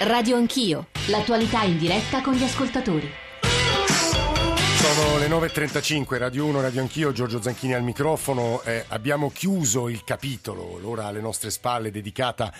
Radio Anch'io, l'attualità in diretta con gli ascoltatori. Sono le 9.35, Radio 1, Radio Anch'io, Giorgio Zanchini al microfono. Eh, abbiamo chiuso il capitolo, l'ora alle nostre spalle dedicata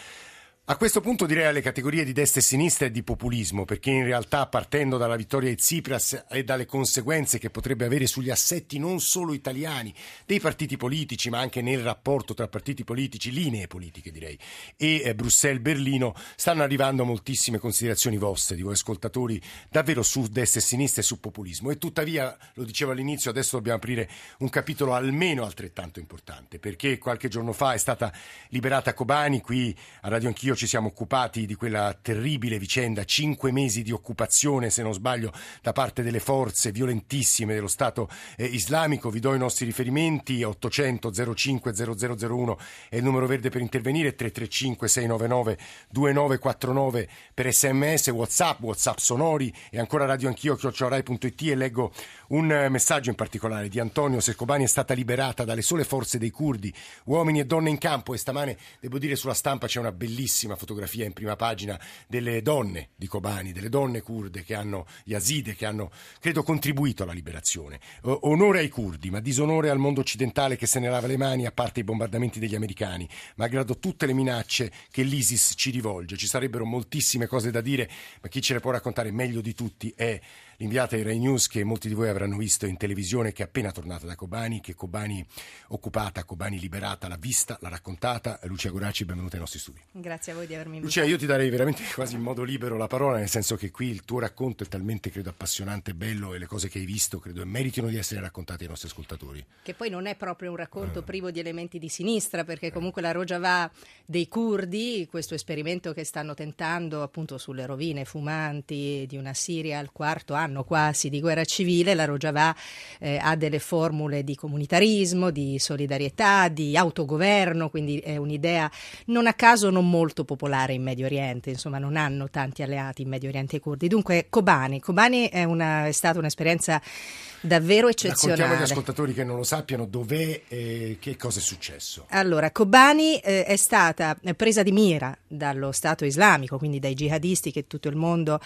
a questo punto direi alle categorie di destra e sinistra e di populismo, perché in realtà partendo dalla vittoria di Tsipras e dalle conseguenze che potrebbe avere sugli assetti non solo italiani, dei partiti politici, ma anche nel rapporto tra partiti politici, linee politiche direi, e eh, Bruxelles-Berlino, stanno arrivando moltissime considerazioni vostre, di voi ascoltatori, davvero su destra e sinistra e su populismo. E tuttavia, lo dicevo all'inizio, adesso dobbiamo aprire un capitolo almeno altrettanto importante, perché qualche giorno fa è stata liberata Kobani, qui a Radio Anch'io ci siamo occupati di quella terribile vicenda, cinque mesi di occupazione, se non sbaglio, da parte delle forze violentissime dello Stato eh, islamico. Vi do i nostri riferimenti, 800 05 0001 è il numero verde per intervenire, 335 699 2949 per sms, whatsapp, whatsapp sonori e ancora radio anch'io, chiocciorai.it e leggo un messaggio in particolare di Antonio Sercobani è stata liberata dalle sole forze dei curdi, uomini e donne in campo e stamane, devo dire, sulla stampa c'è una bellissima fotografia in prima pagina delle donne di Kobani, delle donne kurde che hanno, yazide, che hanno, credo, contribuito alla liberazione. onore ai curdi, ma disonore al mondo occidentale che se ne lava le mani a parte i bombardamenti degli americani, malgrado tutte le minacce che l'ISIS ci rivolge. Ci sarebbero moltissime cose da dire, ma chi ce le può raccontare meglio di tutti è l'inviata di Rai News che molti di voi avranno visto in televisione che è appena tornata da Kobani, che Kobani occupata, Kobani liberata, l'ha vista, l'ha raccontata. Lucia Goracci, benvenuta ai nostri studi. Grazie a voi di avermi invitato. Lucia, io ti darei veramente quasi in modo libero la parola, nel senso che qui il tuo racconto è talmente, credo, appassionante e bello e le cose che hai visto, credo, meritino di essere raccontate ai nostri ascoltatori. Che poi non è proprio un racconto uh. privo di elementi di sinistra, perché comunque la Rojava dei curdi, questo esperimento che stanno tentando appunto sulle rovine fumanti di una Siria al quarto anno, anno quasi di guerra civile, la Rojava eh, ha delle formule di comunitarismo, di solidarietà, di autogoverno, quindi è un'idea non a caso non molto popolare in Medio Oriente, insomma non hanno tanti alleati in Medio Oriente i curdi. Dunque Kobani, Kobani è, una, è stata un'esperienza davvero eccezionale. Raccontiamo agli ascoltatori che non lo sappiano dov'è e che cosa è successo. Allora, Kobani eh, è stata presa di mira dallo Stato islamico, quindi dai jihadisti che tutto il mondo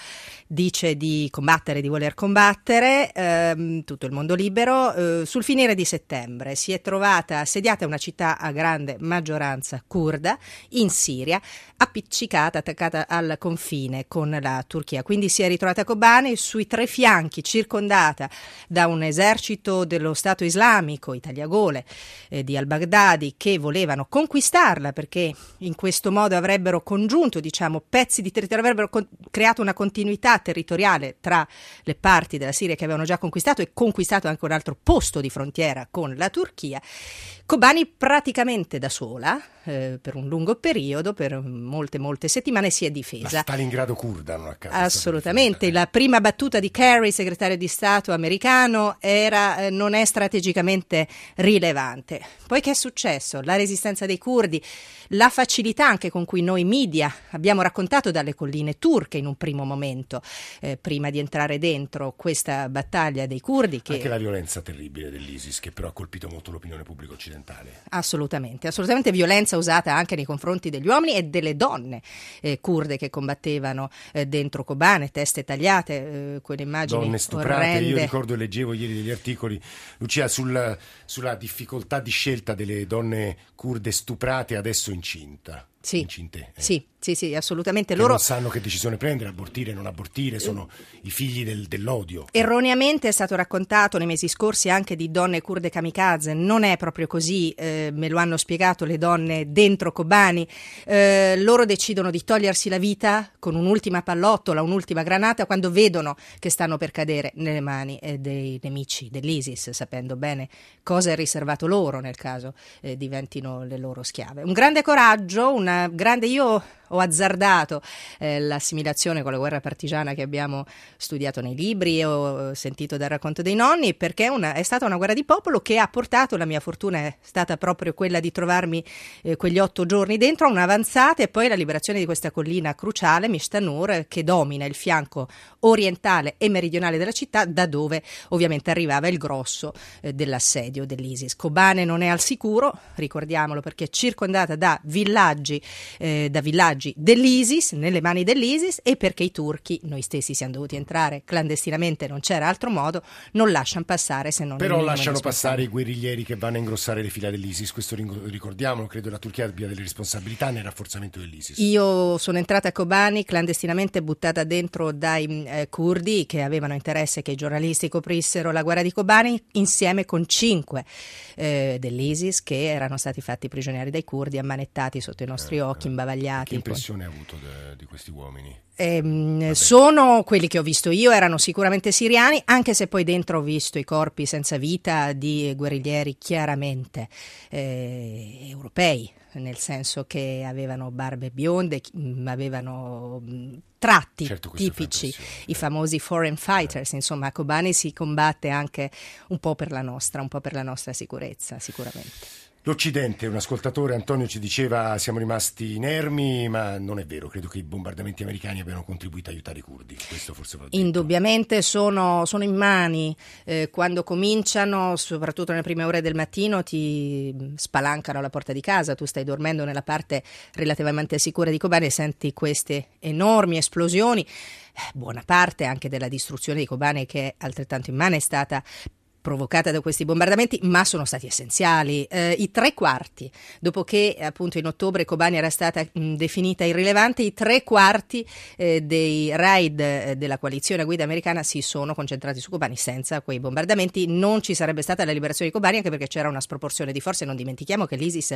dice di combattere, di voler combattere, ehm, tutto il mondo libero, eh, sul finire di settembre si è trovata assediata una città a grande maggioranza kurda in Siria, appiccicata, attaccata al confine con la Turchia. Quindi si è ritrovata Kobani sui tre fianchi, circondata da un esercito dello Stato islamico, Italiagole, eh, di al-Baghdadi, che volevano conquistarla perché in questo modo avrebbero congiunto diciamo, pezzi di territorio, avrebbero con- creato una continuità territoriale tra le parti della Siria che avevano già conquistato e conquistato anche un altro posto di frontiera con la Turchia. Kobani praticamente da sola, eh, per un lungo periodo, per molte molte settimane, si è difesa. La Stalingrado kurda, non a caso. Assolutamente. La prima battuta di Kerry, segretario di Stato americano, era, eh, non è strategicamente rilevante. Poi che è successo? La resistenza dei curdi, la facilità anche con cui noi media abbiamo raccontato dalle colline turche in un primo momento, eh, prima di entrare dentro questa battaglia dei curdi. Che... Anche la violenza terribile dell'ISIS, che però ha colpito molto l'opinione pubblica occidentale. Assolutamente, assolutamente violenza usata anche nei confronti degli uomini e delle donne eh, kurde che combattevano eh, dentro Kobane, teste tagliate, eh, quelle immagini donne stuprate. Orrende. Io ricordo e leggevo ieri degli articoli, Lucia, sul, sulla difficoltà di scelta delle donne kurde stuprate adesso incinta. Sì, incinte. Eh. Sì, sì, sì, assolutamente. Loro non sanno che decisione prendere, abortire, non abortire, sono i figli del, dell'odio. Erroneamente è stato raccontato nei mesi scorsi anche di donne kurde kamikaze, non è proprio così, eh, me lo hanno spiegato le donne dentro Kobani. Eh, loro decidono di togliersi la vita con un'ultima pallottola, un'ultima granata quando vedono che stanno per cadere nelle mani eh, dei nemici dell'ISIS, sapendo bene cosa è riservato loro nel caso eh, diventino le loro schiave. Un grande coraggio, una grande io ho azzardato eh, l'assimilazione con la guerra partigiana che abbiamo studiato nei libri e ho sentito dal racconto dei nonni perché una, è stata una guerra di popolo che ha portato, la mia fortuna è stata proprio quella di trovarmi eh, quegli otto giorni dentro un'avanzata e poi la liberazione di questa collina cruciale, Mishtanur, che domina il fianco orientale e meridionale della città da dove ovviamente arrivava il grosso eh, dell'assedio dell'ISIS. Kobane non è al sicuro, ricordiamolo perché è circondata da villaggi, eh, da villaggi ostaggi dell'ISIS, nelle mani dell'ISIS e perché i turchi, noi stessi siamo dovuti entrare clandestinamente, non c'era altro modo, non lasciano passare se non... Però lasciano passare i guerriglieri che vanno a ingrossare le fila dell'ISIS, questo ricordiamolo, credo la Turchia abbia delle responsabilità nel rafforzamento dell'ISIS. Io sono entrata a Kobani clandestinamente buttata dentro dai eh, curdi che avevano interesse che i giornalisti coprissero la guerra di Kobani insieme con cinque eh, dell'ISIS che erano stati fatti prigionieri dai curdi, ammanettati sotto i nostri eh, occhi, imbavagliati. Che impressione hai avuto de, di questi uomini? Eh, sono quelli che ho visto io, erano sicuramente siriani, anche se poi dentro ho visto i corpi senza vita di guerriglieri chiaramente eh, europei, nel senso che avevano barbe bionde, mm, avevano mm, tratti certo, tipici, i famosi foreign fighters, insomma a Kobani si combatte anche un po' per la nostra, un po' per la nostra sicurezza sicuramente. L'Occidente, un ascoltatore Antonio ci diceva siamo rimasti inermi, ma non è vero, credo che i bombardamenti americani abbiano contribuito a aiutare i curdi. Questo forse Indubbiamente sono, sono, in mani, eh, quando cominciano, soprattutto nelle prime ore del mattino, ti spalancano la porta di casa, tu stai dormendo nella parte relativamente sicura di Kobane e senti queste enormi esplosioni eh, buona parte anche della distruzione di Kobane che è altrettanto immane è stata provocata da questi bombardamenti, ma sono stati essenziali. Eh, I tre quarti, dopo che appunto in ottobre Kobani era stata mh, definita irrilevante, i tre quarti eh, dei raid eh, della coalizione a guida americana si sono concentrati su Kobani. Senza quei bombardamenti non ci sarebbe stata la liberazione di Kobani, anche perché c'era una sproporzione di forze. Non dimentichiamo che l'ISIS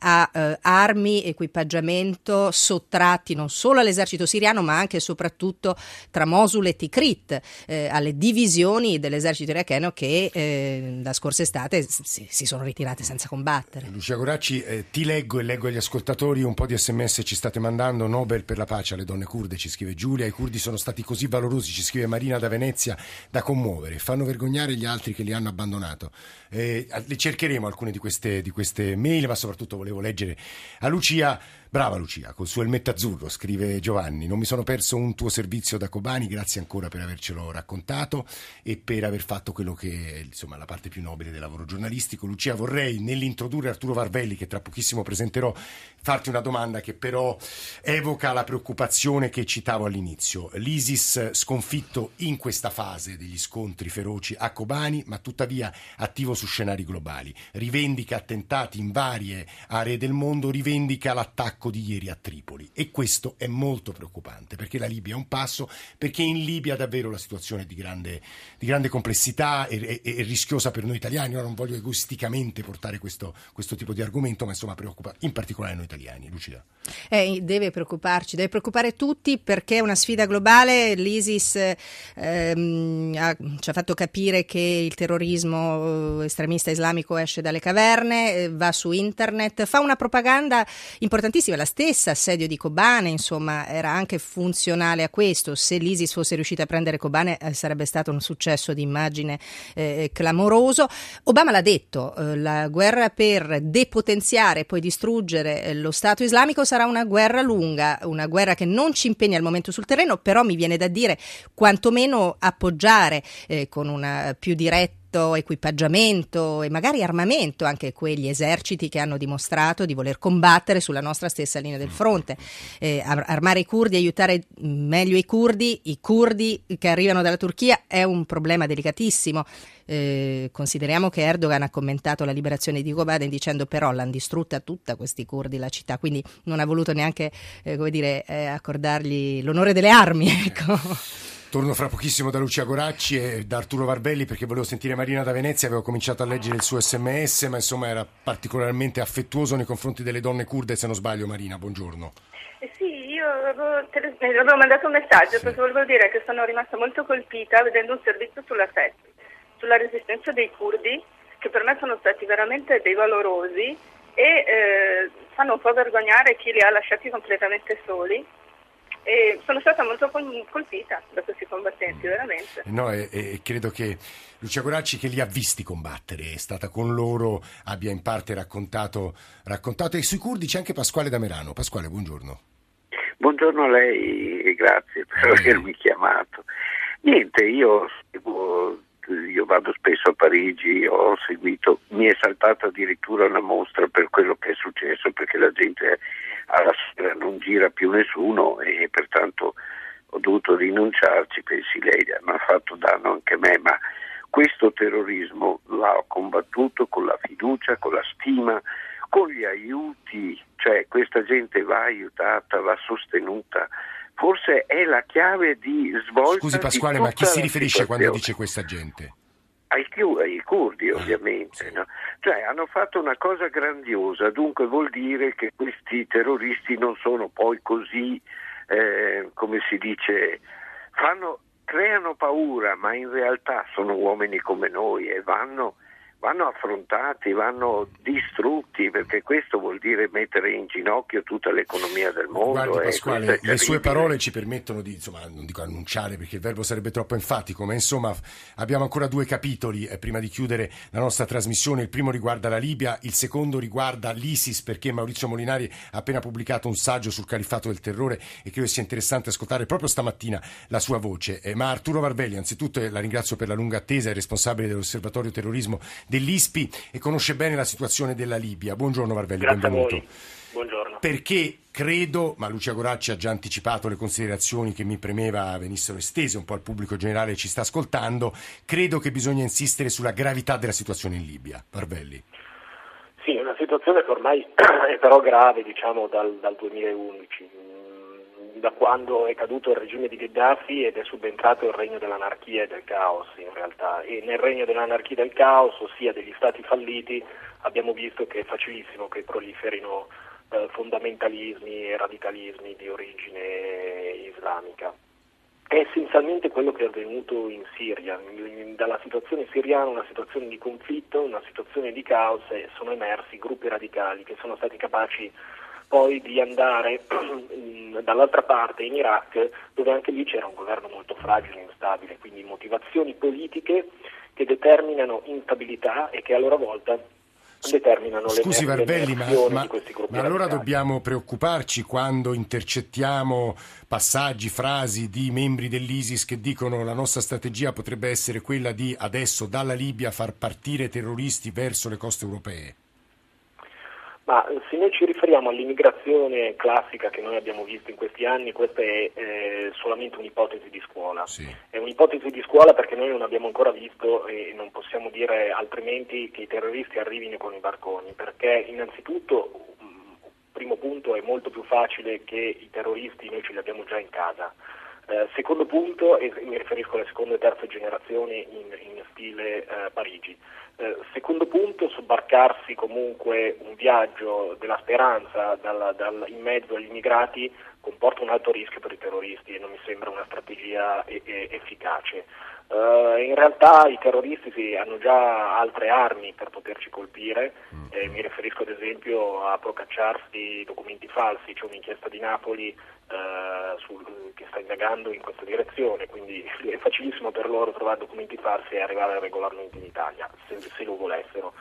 ha eh, armi, equipaggiamento sottratti non solo all'esercito siriano, ma anche e soprattutto tra Mosul e Tikrit, eh, alle divisioni dell'esercito iracheno che eh, la scorsa estate si, si, sono ritirate senza combattere. Lucia Goracci, eh, ti leggo e leggo agli ascoltatori un po' di sms ci state mandando. Nobel per la pace alle donne kurde, ci scrive Giulia. I curdi sono stati così valorosi, ci scrive Marina da Venezia, da commuovere. Fanno vergognare gli altri che li hanno abbandonato. Eh, cercheremo alcune di queste, di queste mail, ma soprattutto volevo leggere a Lucia. Brava Lucia, col suo elmetto azzurro, scrive Giovanni. Non mi sono perso un tuo servizio da Kobani, grazie ancora per avercelo raccontato e per aver fatto quello che è insomma, la parte più nobile del lavoro giornalistico. Lucia, vorrei nell'introdurre Arturo Varvelli, che tra pochissimo presenterò, farti una domanda che però evoca la preoccupazione che citavo all'inizio. L'ISIS sconfitto in questa fase degli scontri feroci a Kobani, ma tuttavia attivo su scenari globali. Rivendica attentati in varie aree del mondo, rivendica l'attacco attacco di ieri a Tripoli e questo è molto preoccupante perché la Libia è un passo, perché in Libia davvero la situazione è di grande, di grande complessità e, e, e, rischiosa per noi italiani. Ora non voglio egoisticamente portare questo, questo, tipo di argomento, ma insomma preoccupa in particolare noi italiani. Lucida. Eh, deve preoccuparci, deve preoccupare tutti perché è una sfida globale. L'ISIS ehm, ha, ci ha fatto capire che il terrorismo eh, estremista islamico esce dalle caverne, eh, va su internet, fa una propaganda importantissima la stessa assedio di Kobane, insomma, era anche funzionale a questo. Se l'ISIS fosse riuscita a prendere Kobane eh, sarebbe stato un successo di immagine eh, clamoroso. Obama l'ha detto, eh, la guerra per depotenziare e poi distruggere eh, lo Stato islamico sarà una guerra lunga, una guerra che non ci impegna al momento sul terreno, però mi viene da dire quantomeno appoggiare eh, con una più diretta equipaggiamento e magari armamento anche quegli eserciti che hanno dimostrato di voler combattere sulla nostra stessa linea del fronte. Eh, armare i curdi, aiutare meglio i curdi, i curdi che arrivano dalla Turchia è un problema delicatissimo. Eh, consideriamo che Erdogan ha commentato la liberazione di Kobane dicendo però l'hanno distrutta tutta questi curdi la città, quindi non ha voluto neanche eh, dire, eh, accordargli l'onore delle armi. Ecco. Torno fra pochissimo da Lucia Goracci e da Arturo Barbelli perché volevo sentire Marina da Venezia, avevo cominciato a leggere il suo sms, ma insomma era particolarmente affettuoso nei confronti delle donne kurde, se non sbaglio Marina, buongiorno. Eh sì, io avevo, tele- avevo mandato un messaggio sì. perché volevo dire che sono rimasta molto colpita vedendo un servizio sulla FET, sulla resistenza dei curdi, che per me sono stati veramente dei valorosi e eh, fanno un po' vergognare chi li ha lasciati completamente soli e sono stata molto colpita da questi combattenti, veramente. No, e, e, credo che Lucia Coracci, che li ha visti combattere, è stata con loro, abbia in parte raccontato, raccontato. E sui curdi c'è anche Pasquale Damerano. Pasquale, buongiorno. Buongiorno a lei e grazie per avermi chiamato. Niente, io seguo io vado spesso a Parigi, ho seguito, mi è saltata addirittura una mostra per quello che è successo perché la gente alla sera non gira più nessuno e pertanto ho dovuto rinunciarci, pensi lei, mi ha fatto danno anche a me, ma questo terrorismo l'ha combattuto con la fiducia, con la stima, con gli aiuti, cioè questa gente va aiutata, va sostenuta. Forse è la chiave di svolta. Scusi Pasquale, ma chi si riferisce quando dice questa gente? Ai, ai curdi ovviamente, no? cioè hanno fatto una cosa grandiosa, dunque vuol dire che questi terroristi non sono poi così, eh, come si dice, fanno, creano paura, ma in realtà sono uomini come noi e vanno vanno affrontati, vanno distrutti, perché questo vuol dire mettere in ginocchio tutta l'economia del mondo. Guardi Pasquale, le sue parole ci permettono di, insomma, non dico annunciare perché il verbo sarebbe troppo enfatico, ma insomma abbiamo ancora due capitoli eh, prima di chiudere la nostra trasmissione. Il primo riguarda la Libia, il secondo riguarda l'ISIS, perché Maurizio Molinari ha appena pubblicato un saggio sul califato del terrore e credo sia interessante ascoltare proprio stamattina la sua voce. Eh, ma Arturo Varvelli, anzitutto eh, la ringrazio per la lunga attesa, è responsabile dell'osservatorio terrorismo dell'ISPI e conosce bene la situazione della Libia. Buongiorno Varvelli, Grazie benvenuto. Buongiorno. Perché credo, ma Lucia Goracci ha già anticipato le considerazioni che mi premeva venissero estese un po' al pubblico generale che ci sta ascoltando, credo che bisogna insistere sulla gravità della situazione in Libia. Varvelli. Sì, una situazione che ormai è però grave, diciamo, dal, dal 2011 da quando è caduto il regime di Gheddafi ed è subentrato il regno dell'anarchia e del caos in realtà e nel regno dell'anarchia e del caos, ossia degli stati falliti, abbiamo visto che è facilissimo che proliferino eh, fondamentalismi e radicalismi di origine islamica. È essenzialmente quello che è avvenuto in Siria, dalla situazione siriana una situazione di conflitto, una situazione di caos sono emersi gruppi radicali che sono stati capaci poi di andare dall'altra parte in Iraq dove anche lì c'era un governo molto fragile e instabile, quindi motivazioni politiche che determinano instabilità e che a loro volta determinano Scusi le, Varvelli, le ma, ma, di questi gruppi ma allora dobbiamo preoccuparci quando intercettiamo passaggi, frasi di membri dell'ISIS che dicono la nostra strategia potrebbe essere quella di adesso dalla Libia far partire terroristi verso le coste europee? Ma se noi ci riferiamo all'immigrazione classica che noi abbiamo visto in questi anni, questa è eh, solamente un'ipotesi di scuola. Sì. È un'ipotesi di scuola perché noi non abbiamo ancora visto e non possiamo dire altrimenti che i terroristi arrivino con i barconi, perché innanzitutto, primo punto, è molto più facile che i terroristi noi ce li abbiamo già in casa. Eh, secondo punto, e mi riferisco alle seconde e terze generazioni in, in stile eh, Parigi. Eh, secondo punto, sobbarcarsi comunque un viaggio della speranza dal, dal, in mezzo agli immigrati comporta un alto rischio per i terroristi e non mi sembra una strategia e, e, efficace. Uh, in realtà i terroristi sì, hanno già altre armi per poterci colpire, eh, mi riferisco ad esempio a procacciarsi documenti falsi, c'è un'inchiesta di Napoli uh, sul, che sta indagando in questa direzione, quindi è facilissimo per loro trovare documenti falsi e arrivare regolarmente in Italia, se, se lo volessero.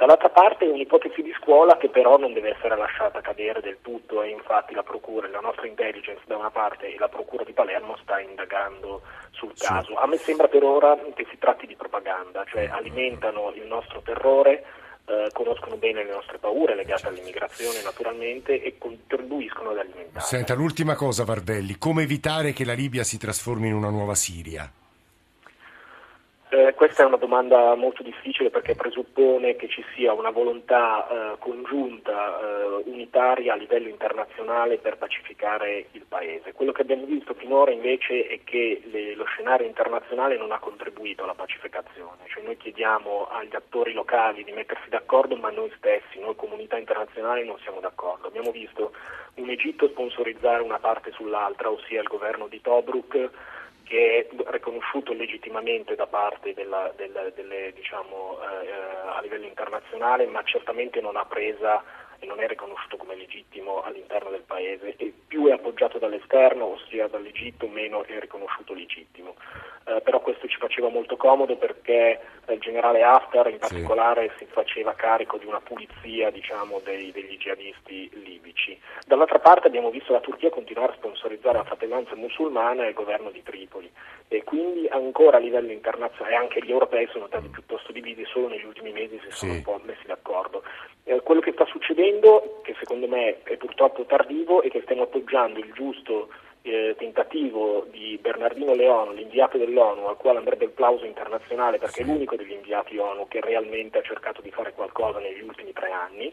Dall'altra parte è un'ipotesi di scuola che però non deve essere lasciata cadere del tutto e infatti la Procura, la nostra intelligence da una parte e la Procura di Palermo sta indagando sul caso. A me sembra per ora che si tratti di propaganda, cioè alimentano il nostro terrore, eh, conoscono bene le nostre paure legate all'immigrazione naturalmente e contribuiscono ad alimentarle. Senta, l'ultima cosa Varvelli, come evitare che la Libia si trasformi in una nuova Siria? Eh, questa è una domanda molto difficile perché presuppone che ci sia una volontà eh, congiunta, eh, unitaria a livello internazionale per pacificare il Paese. Quello che abbiamo visto finora invece è che le, lo scenario internazionale non ha contribuito alla pacificazione, cioè noi chiediamo agli attori locali di mettersi d'accordo ma noi stessi, noi comunità internazionali non siamo d'accordo. Abbiamo visto un Egitto sponsorizzare una parte sull'altra, ossia il governo di Tobruk che è riconosciuto legittimamente da parte della, della, delle, diciamo, eh, a livello internazionale, ma certamente non ha presa non è riconosciuto come legittimo all'interno del paese e più è appoggiato dall'esterno, ossia dall'Egitto, meno è riconosciuto legittimo. Eh, però questo ci faceva molto comodo perché il generale Haftar in particolare sì. si faceva carico di una pulizia diciamo, dei, degli jihadisti libici. Dall'altra parte abbiamo visto la Turchia continuare a sponsorizzare la fratellanza musulmana e il governo di Tripoli e quindi ancora a livello internazionale e anche gli europei sono stati piuttosto divisi, solo negli ultimi mesi si sono sì. un po' messi. Eh, quello che sta succedendo, che secondo me è purtroppo tardivo, è che stiamo appoggiando il giusto eh, tentativo di Bernardino Leon, l'inviato dell'ONU, al quale andrebbe il plauso internazionale perché sì. è l'unico degli inviati ONU che realmente ha cercato di fare qualcosa negli ultimi tre anni,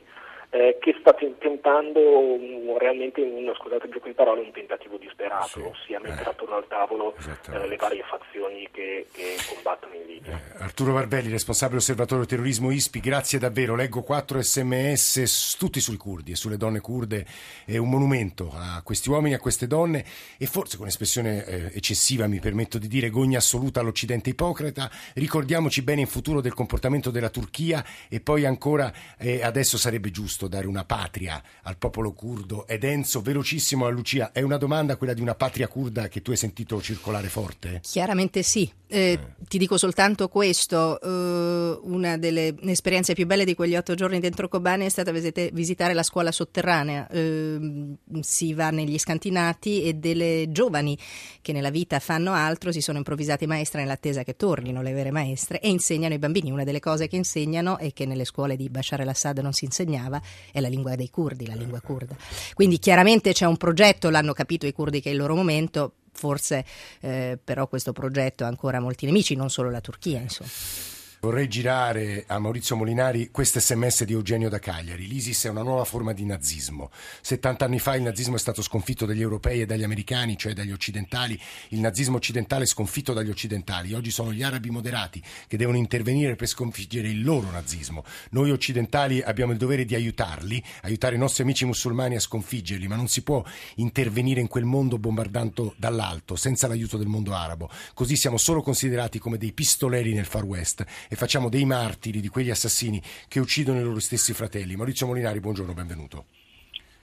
eh, che sta tentando un, realmente, un, scusate il gioco di parole, un tentativo disperato, sì, ossia mettere eh, attorno al tavolo eh, le varie fazioni che, che combattono in Libia. Eh, Arturo Barbelli, responsabile osservatorio terrorismo ISPI, grazie davvero. Leggo quattro sms tutti sui curdi e sulle donne kurde, è un monumento a questi uomini, a queste donne e forse con espressione eh, eccessiva mi permetto di dire gogna assoluta all'Occidente ipocrita. Ricordiamoci bene in futuro del comportamento della Turchia e poi ancora eh, adesso sarebbe giusto giusto dare una patria al popolo curdo? Ed Enzo, velocissimo a Lucia, è una domanda quella di una patria curda che tu hai sentito circolare forte? Chiaramente sì. Eh, eh. Ti dico soltanto questo, uh, una delle esperienze più belle di quegli otto giorni dentro Kobane è stata visite, visitare la scuola sotterranea. Uh, si va negli scantinati e delle giovani che nella vita fanno altro si sono improvvisate maestre nell'attesa che tornino le vere maestre e insegnano ai bambini. Una delle cose che insegnano e che nelle scuole di Bashar al-Assad non si insegnava è la lingua dei curdi, la lingua kurda. Quindi chiaramente c'è un progetto, l'hanno capito i curdi che è il loro momento, forse eh, però questo progetto ha ancora molti nemici, non solo la Turchia, insomma. Vorrei girare a Maurizio Molinari questo sms di Eugenio da Cagliari. L'ISIS è una nuova forma di nazismo. 70 anni fa il nazismo è stato sconfitto dagli europei e dagli americani, cioè dagli occidentali. Il nazismo occidentale è sconfitto dagli occidentali. Oggi sono gli arabi moderati che devono intervenire per sconfiggere il loro nazismo. Noi occidentali abbiamo il dovere di aiutarli, aiutare i nostri amici musulmani a sconfiggerli, ma non si può intervenire in quel mondo bombardando dall'alto, senza l'aiuto del mondo arabo. Così siamo solo considerati come dei pistoleri nel Far West e facciamo dei martiri di quegli assassini che uccidono i loro stessi fratelli. Maurizio Molinari, buongiorno, benvenuto.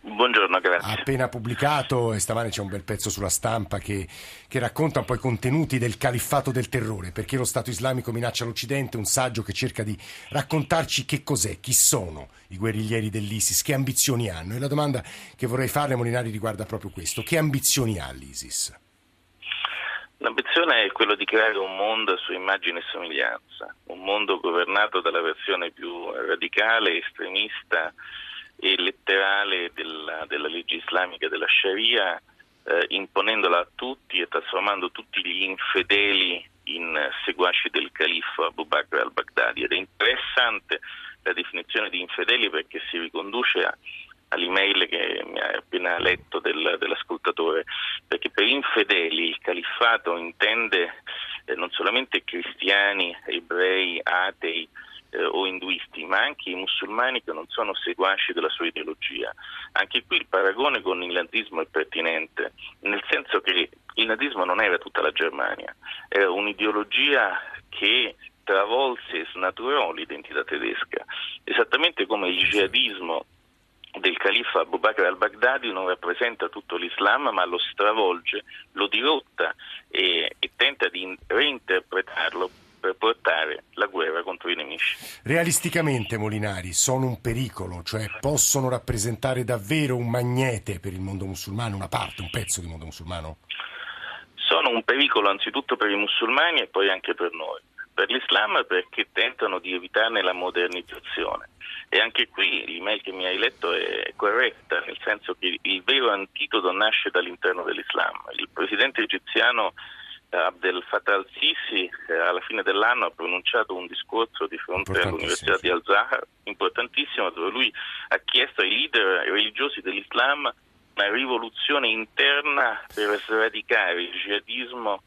Buongiorno, grazie. Ha appena pubblicato e stamane c'è un bel pezzo sulla stampa che, che, racconta un po' i contenuti del califfato del terrore, perché lo Stato islamico minaccia l'Occidente, un saggio che cerca di raccontarci che cos'è, chi sono i guerriglieri dell'ISIS, che ambizioni hanno. E la domanda che vorrei farle, Molinari, riguarda proprio questo. Che ambizioni ha l'ISIS? L'ambizione è quella di creare un mondo a sua immagine e somiglianza, un mondo governato dalla versione più radicale, estremista e letterale della, della legge islamica della Sharia, eh, imponendola a tutti e trasformando tutti gli infedeli in seguaci del califfo Abu Bakr al-Baghdadi. Ed è interessante la definizione di infedeli perché si riconduce a all'email che mi ha appena letto del, dell'ascoltatore, perché per infedeli il califfato intende eh, non solamente cristiani, ebrei, atei eh, o induisti, ma anche i musulmani che non sono seguaci della sua ideologia. Anche qui il paragone con il nazismo è pertinente, nel senso che il nazismo non era tutta la Germania, era un'ideologia che travolse e snaturò l'identità tedesca, esattamente come il jihadismo del califfo Abu Bakr al-Baghdadi non rappresenta tutto l'Islam ma lo stravolge, lo dirotta e, e tenta di reinterpretarlo per portare la guerra contro i nemici. Realisticamente, Molinari, sono un pericolo, cioè possono rappresentare davvero un magnete per il mondo musulmano, una parte, un pezzo del mondo musulmano? Sono un pericolo anzitutto per i musulmani e poi anche per noi. Per l'Islam perché tentano di evitarne la modernizzazione e anche qui l'email che mi hai letto è corretta, nel senso che il vero antidoto nasce dall'interno dell'Islam. Il presidente egiziano eh, Abdel Fattah al-Sisi eh, alla fine dell'anno ha pronunciato un discorso di fronte all'Università di Al-Zahar, importantissimo, dove lui ha chiesto ai leader religiosi dell'Islam una rivoluzione interna per sradicare il jihadismo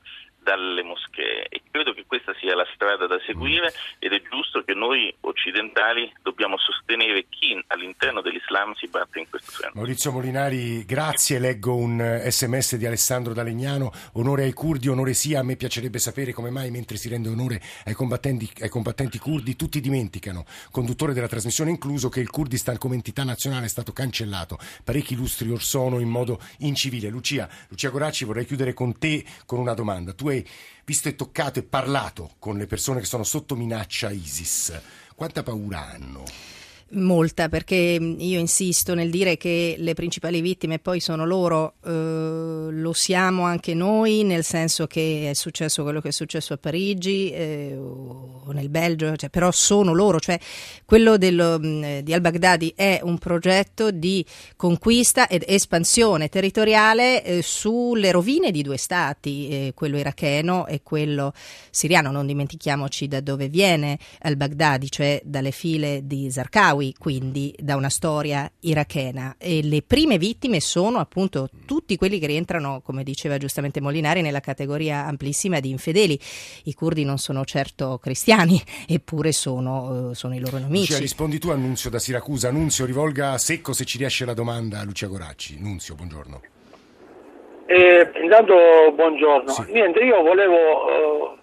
dalle moschee e credo che questa sia la strada da seguire ed è giusto che noi occidentali dobbiamo sostenere chi all'interno dell'Islam si batte in questo senso. Maurizio Molinari, grazie, leggo un sms di Alessandro D'Alegnano, onore ai curdi, onore sia, a me piacerebbe sapere come mai mentre si rende onore ai combattenti, ai combattenti curdi tutti dimenticano, conduttore della trasmissione incluso, che il Kurdistan come entità nazionale è stato cancellato parecchi lustri or sono in modo incivile. Lucia, Lucia Coracci vorrei chiudere con te con una domanda. Tu hai visto e toccato e parlato con le persone che sono sotto minaccia ISIS. Quanta paura hanno? Molta, perché io insisto nel dire che le principali vittime poi sono loro, eh, lo siamo anche noi, nel senso che è successo quello che è successo a Parigi eh, o nel Belgio, cioè, però sono loro, cioè quello dello, di al-Baghdadi è un progetto di conquista ed espansione territoriale eh, sulle rovine di due stati, eh, quello iracheno e quello siriano, non dimentichiamoci da dove viene al-Baghdadi, cioè dalle file di Zarqawi Harawi, quindi da una storia irachena. E le prime vittime sono appunto tutti quelli che rientrano, come diceva giustamente Molinari, nella categoria amplissima di infedeli. I curdi non sono certo cristiani, eppure sono, uh, sono i loro nemici. Lucia, rispondi tu, Annunzio da Siracusa. Annunzio, rivolga a secco se ci riesce la domanda a Lucia Goracci. Annunzio, buongiorno. Eh, intanto buongiorno. Sì. Niente, io volevo uh,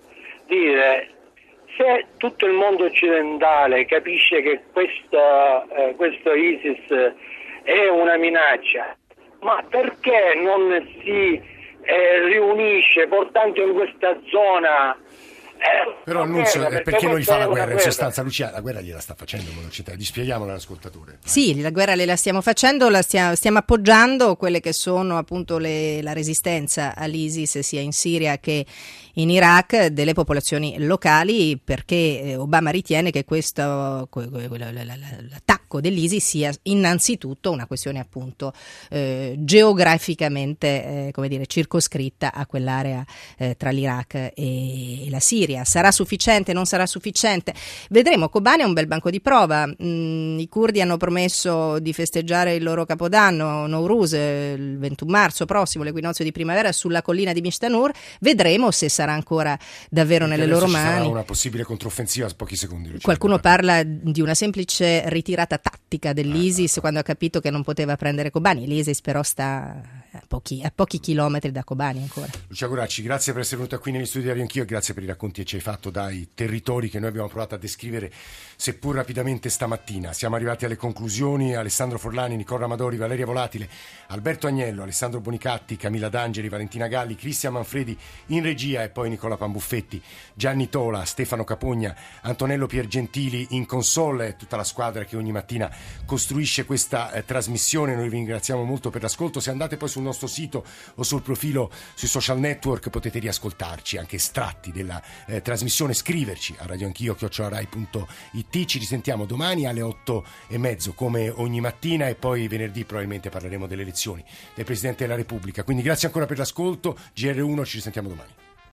dire se tutto il mondo occidentale capisce che questa, eh, questo ISIS è una minaccia, ma perché non si eh, riunisce portando in questa zona eh, Però annunzio perché, perché non gli fa la guerra? In sostanza, Lucia, la guerra gliela sta facendo Monocità. Dispieghiamola all'ascoltatore. Sì, la guerra gliela stiamo facendo, la stiamo, stiamo appoggiando quelle che sono appunto le, la resistenza all'ISIS sia in Siria che in Iraq delle popolazioni locali perché eh, Obama ritiene che questo l'attacco dell'ISIS sia innanzitutto una questione appunto eh, geograficamente eh, come dire, circoscritta a quell'area eh, tra l'Iraq e la Siria. Siria. Sarà sufficiente? Non sarà sufficiente? Vedremo. Kobane è un bel banco di prova. Mm, I curdi hanno promesso di festeggiare il loro capodanno, Nowruz, il 21 marzo prossimo, l'equinozio di primavera, sulla collina di Mishtanur. Vedremo se sarà ancora davvero Perché nelle loro mani. Sarà una possibile controffensiva a pochi secondi. Lucia Qualcuno parla di una semplice ritirata tattica dell'ISIS ah, ah, quando ha capito che non poteva prendere Kobani. L'ISIS però sta a pochi, a pochi chilometri da Kobani ancora. Lucia Goracci, grazie per essere venuta qui negli studi di Ario Anch'io e grazie per i racconti che ci hai fatto dai territori che noi abbiamo provato a descrivere, seppur rapidamente stamattina. Siamo arrivati alle conclusioni. Alessandro Forlani, Nicola Amadori, Valeria Volatile, Alberto Agnello, Alessandro Bonicatti, Camilla D'Angeli, Valentina Galli, Cristian Manfredi in regia e poi Nicola Pambuffetti, Gianni Tola, Stefano Capogna, Antonello Piergentili in console e tutta la squadra che ogni mattina costruisce questa eh, trasmissione. Noi vi ringraziamo molto per l'ascolto. Se andate poi sul nostro sito o sul profilo sui social network potete riascoltarci anche estratti della eh, trasmissione, scriverci a radioanchio chiocciolarai.it. Ci risentiamo domani alle 8 e mezzo come ogni mattina e poi venerdì probabilmente parleremo delle elezioni del Presidente della Repubblica. Quindi grazie ancora per l'ascolto. GR1 ci risentiamo domani.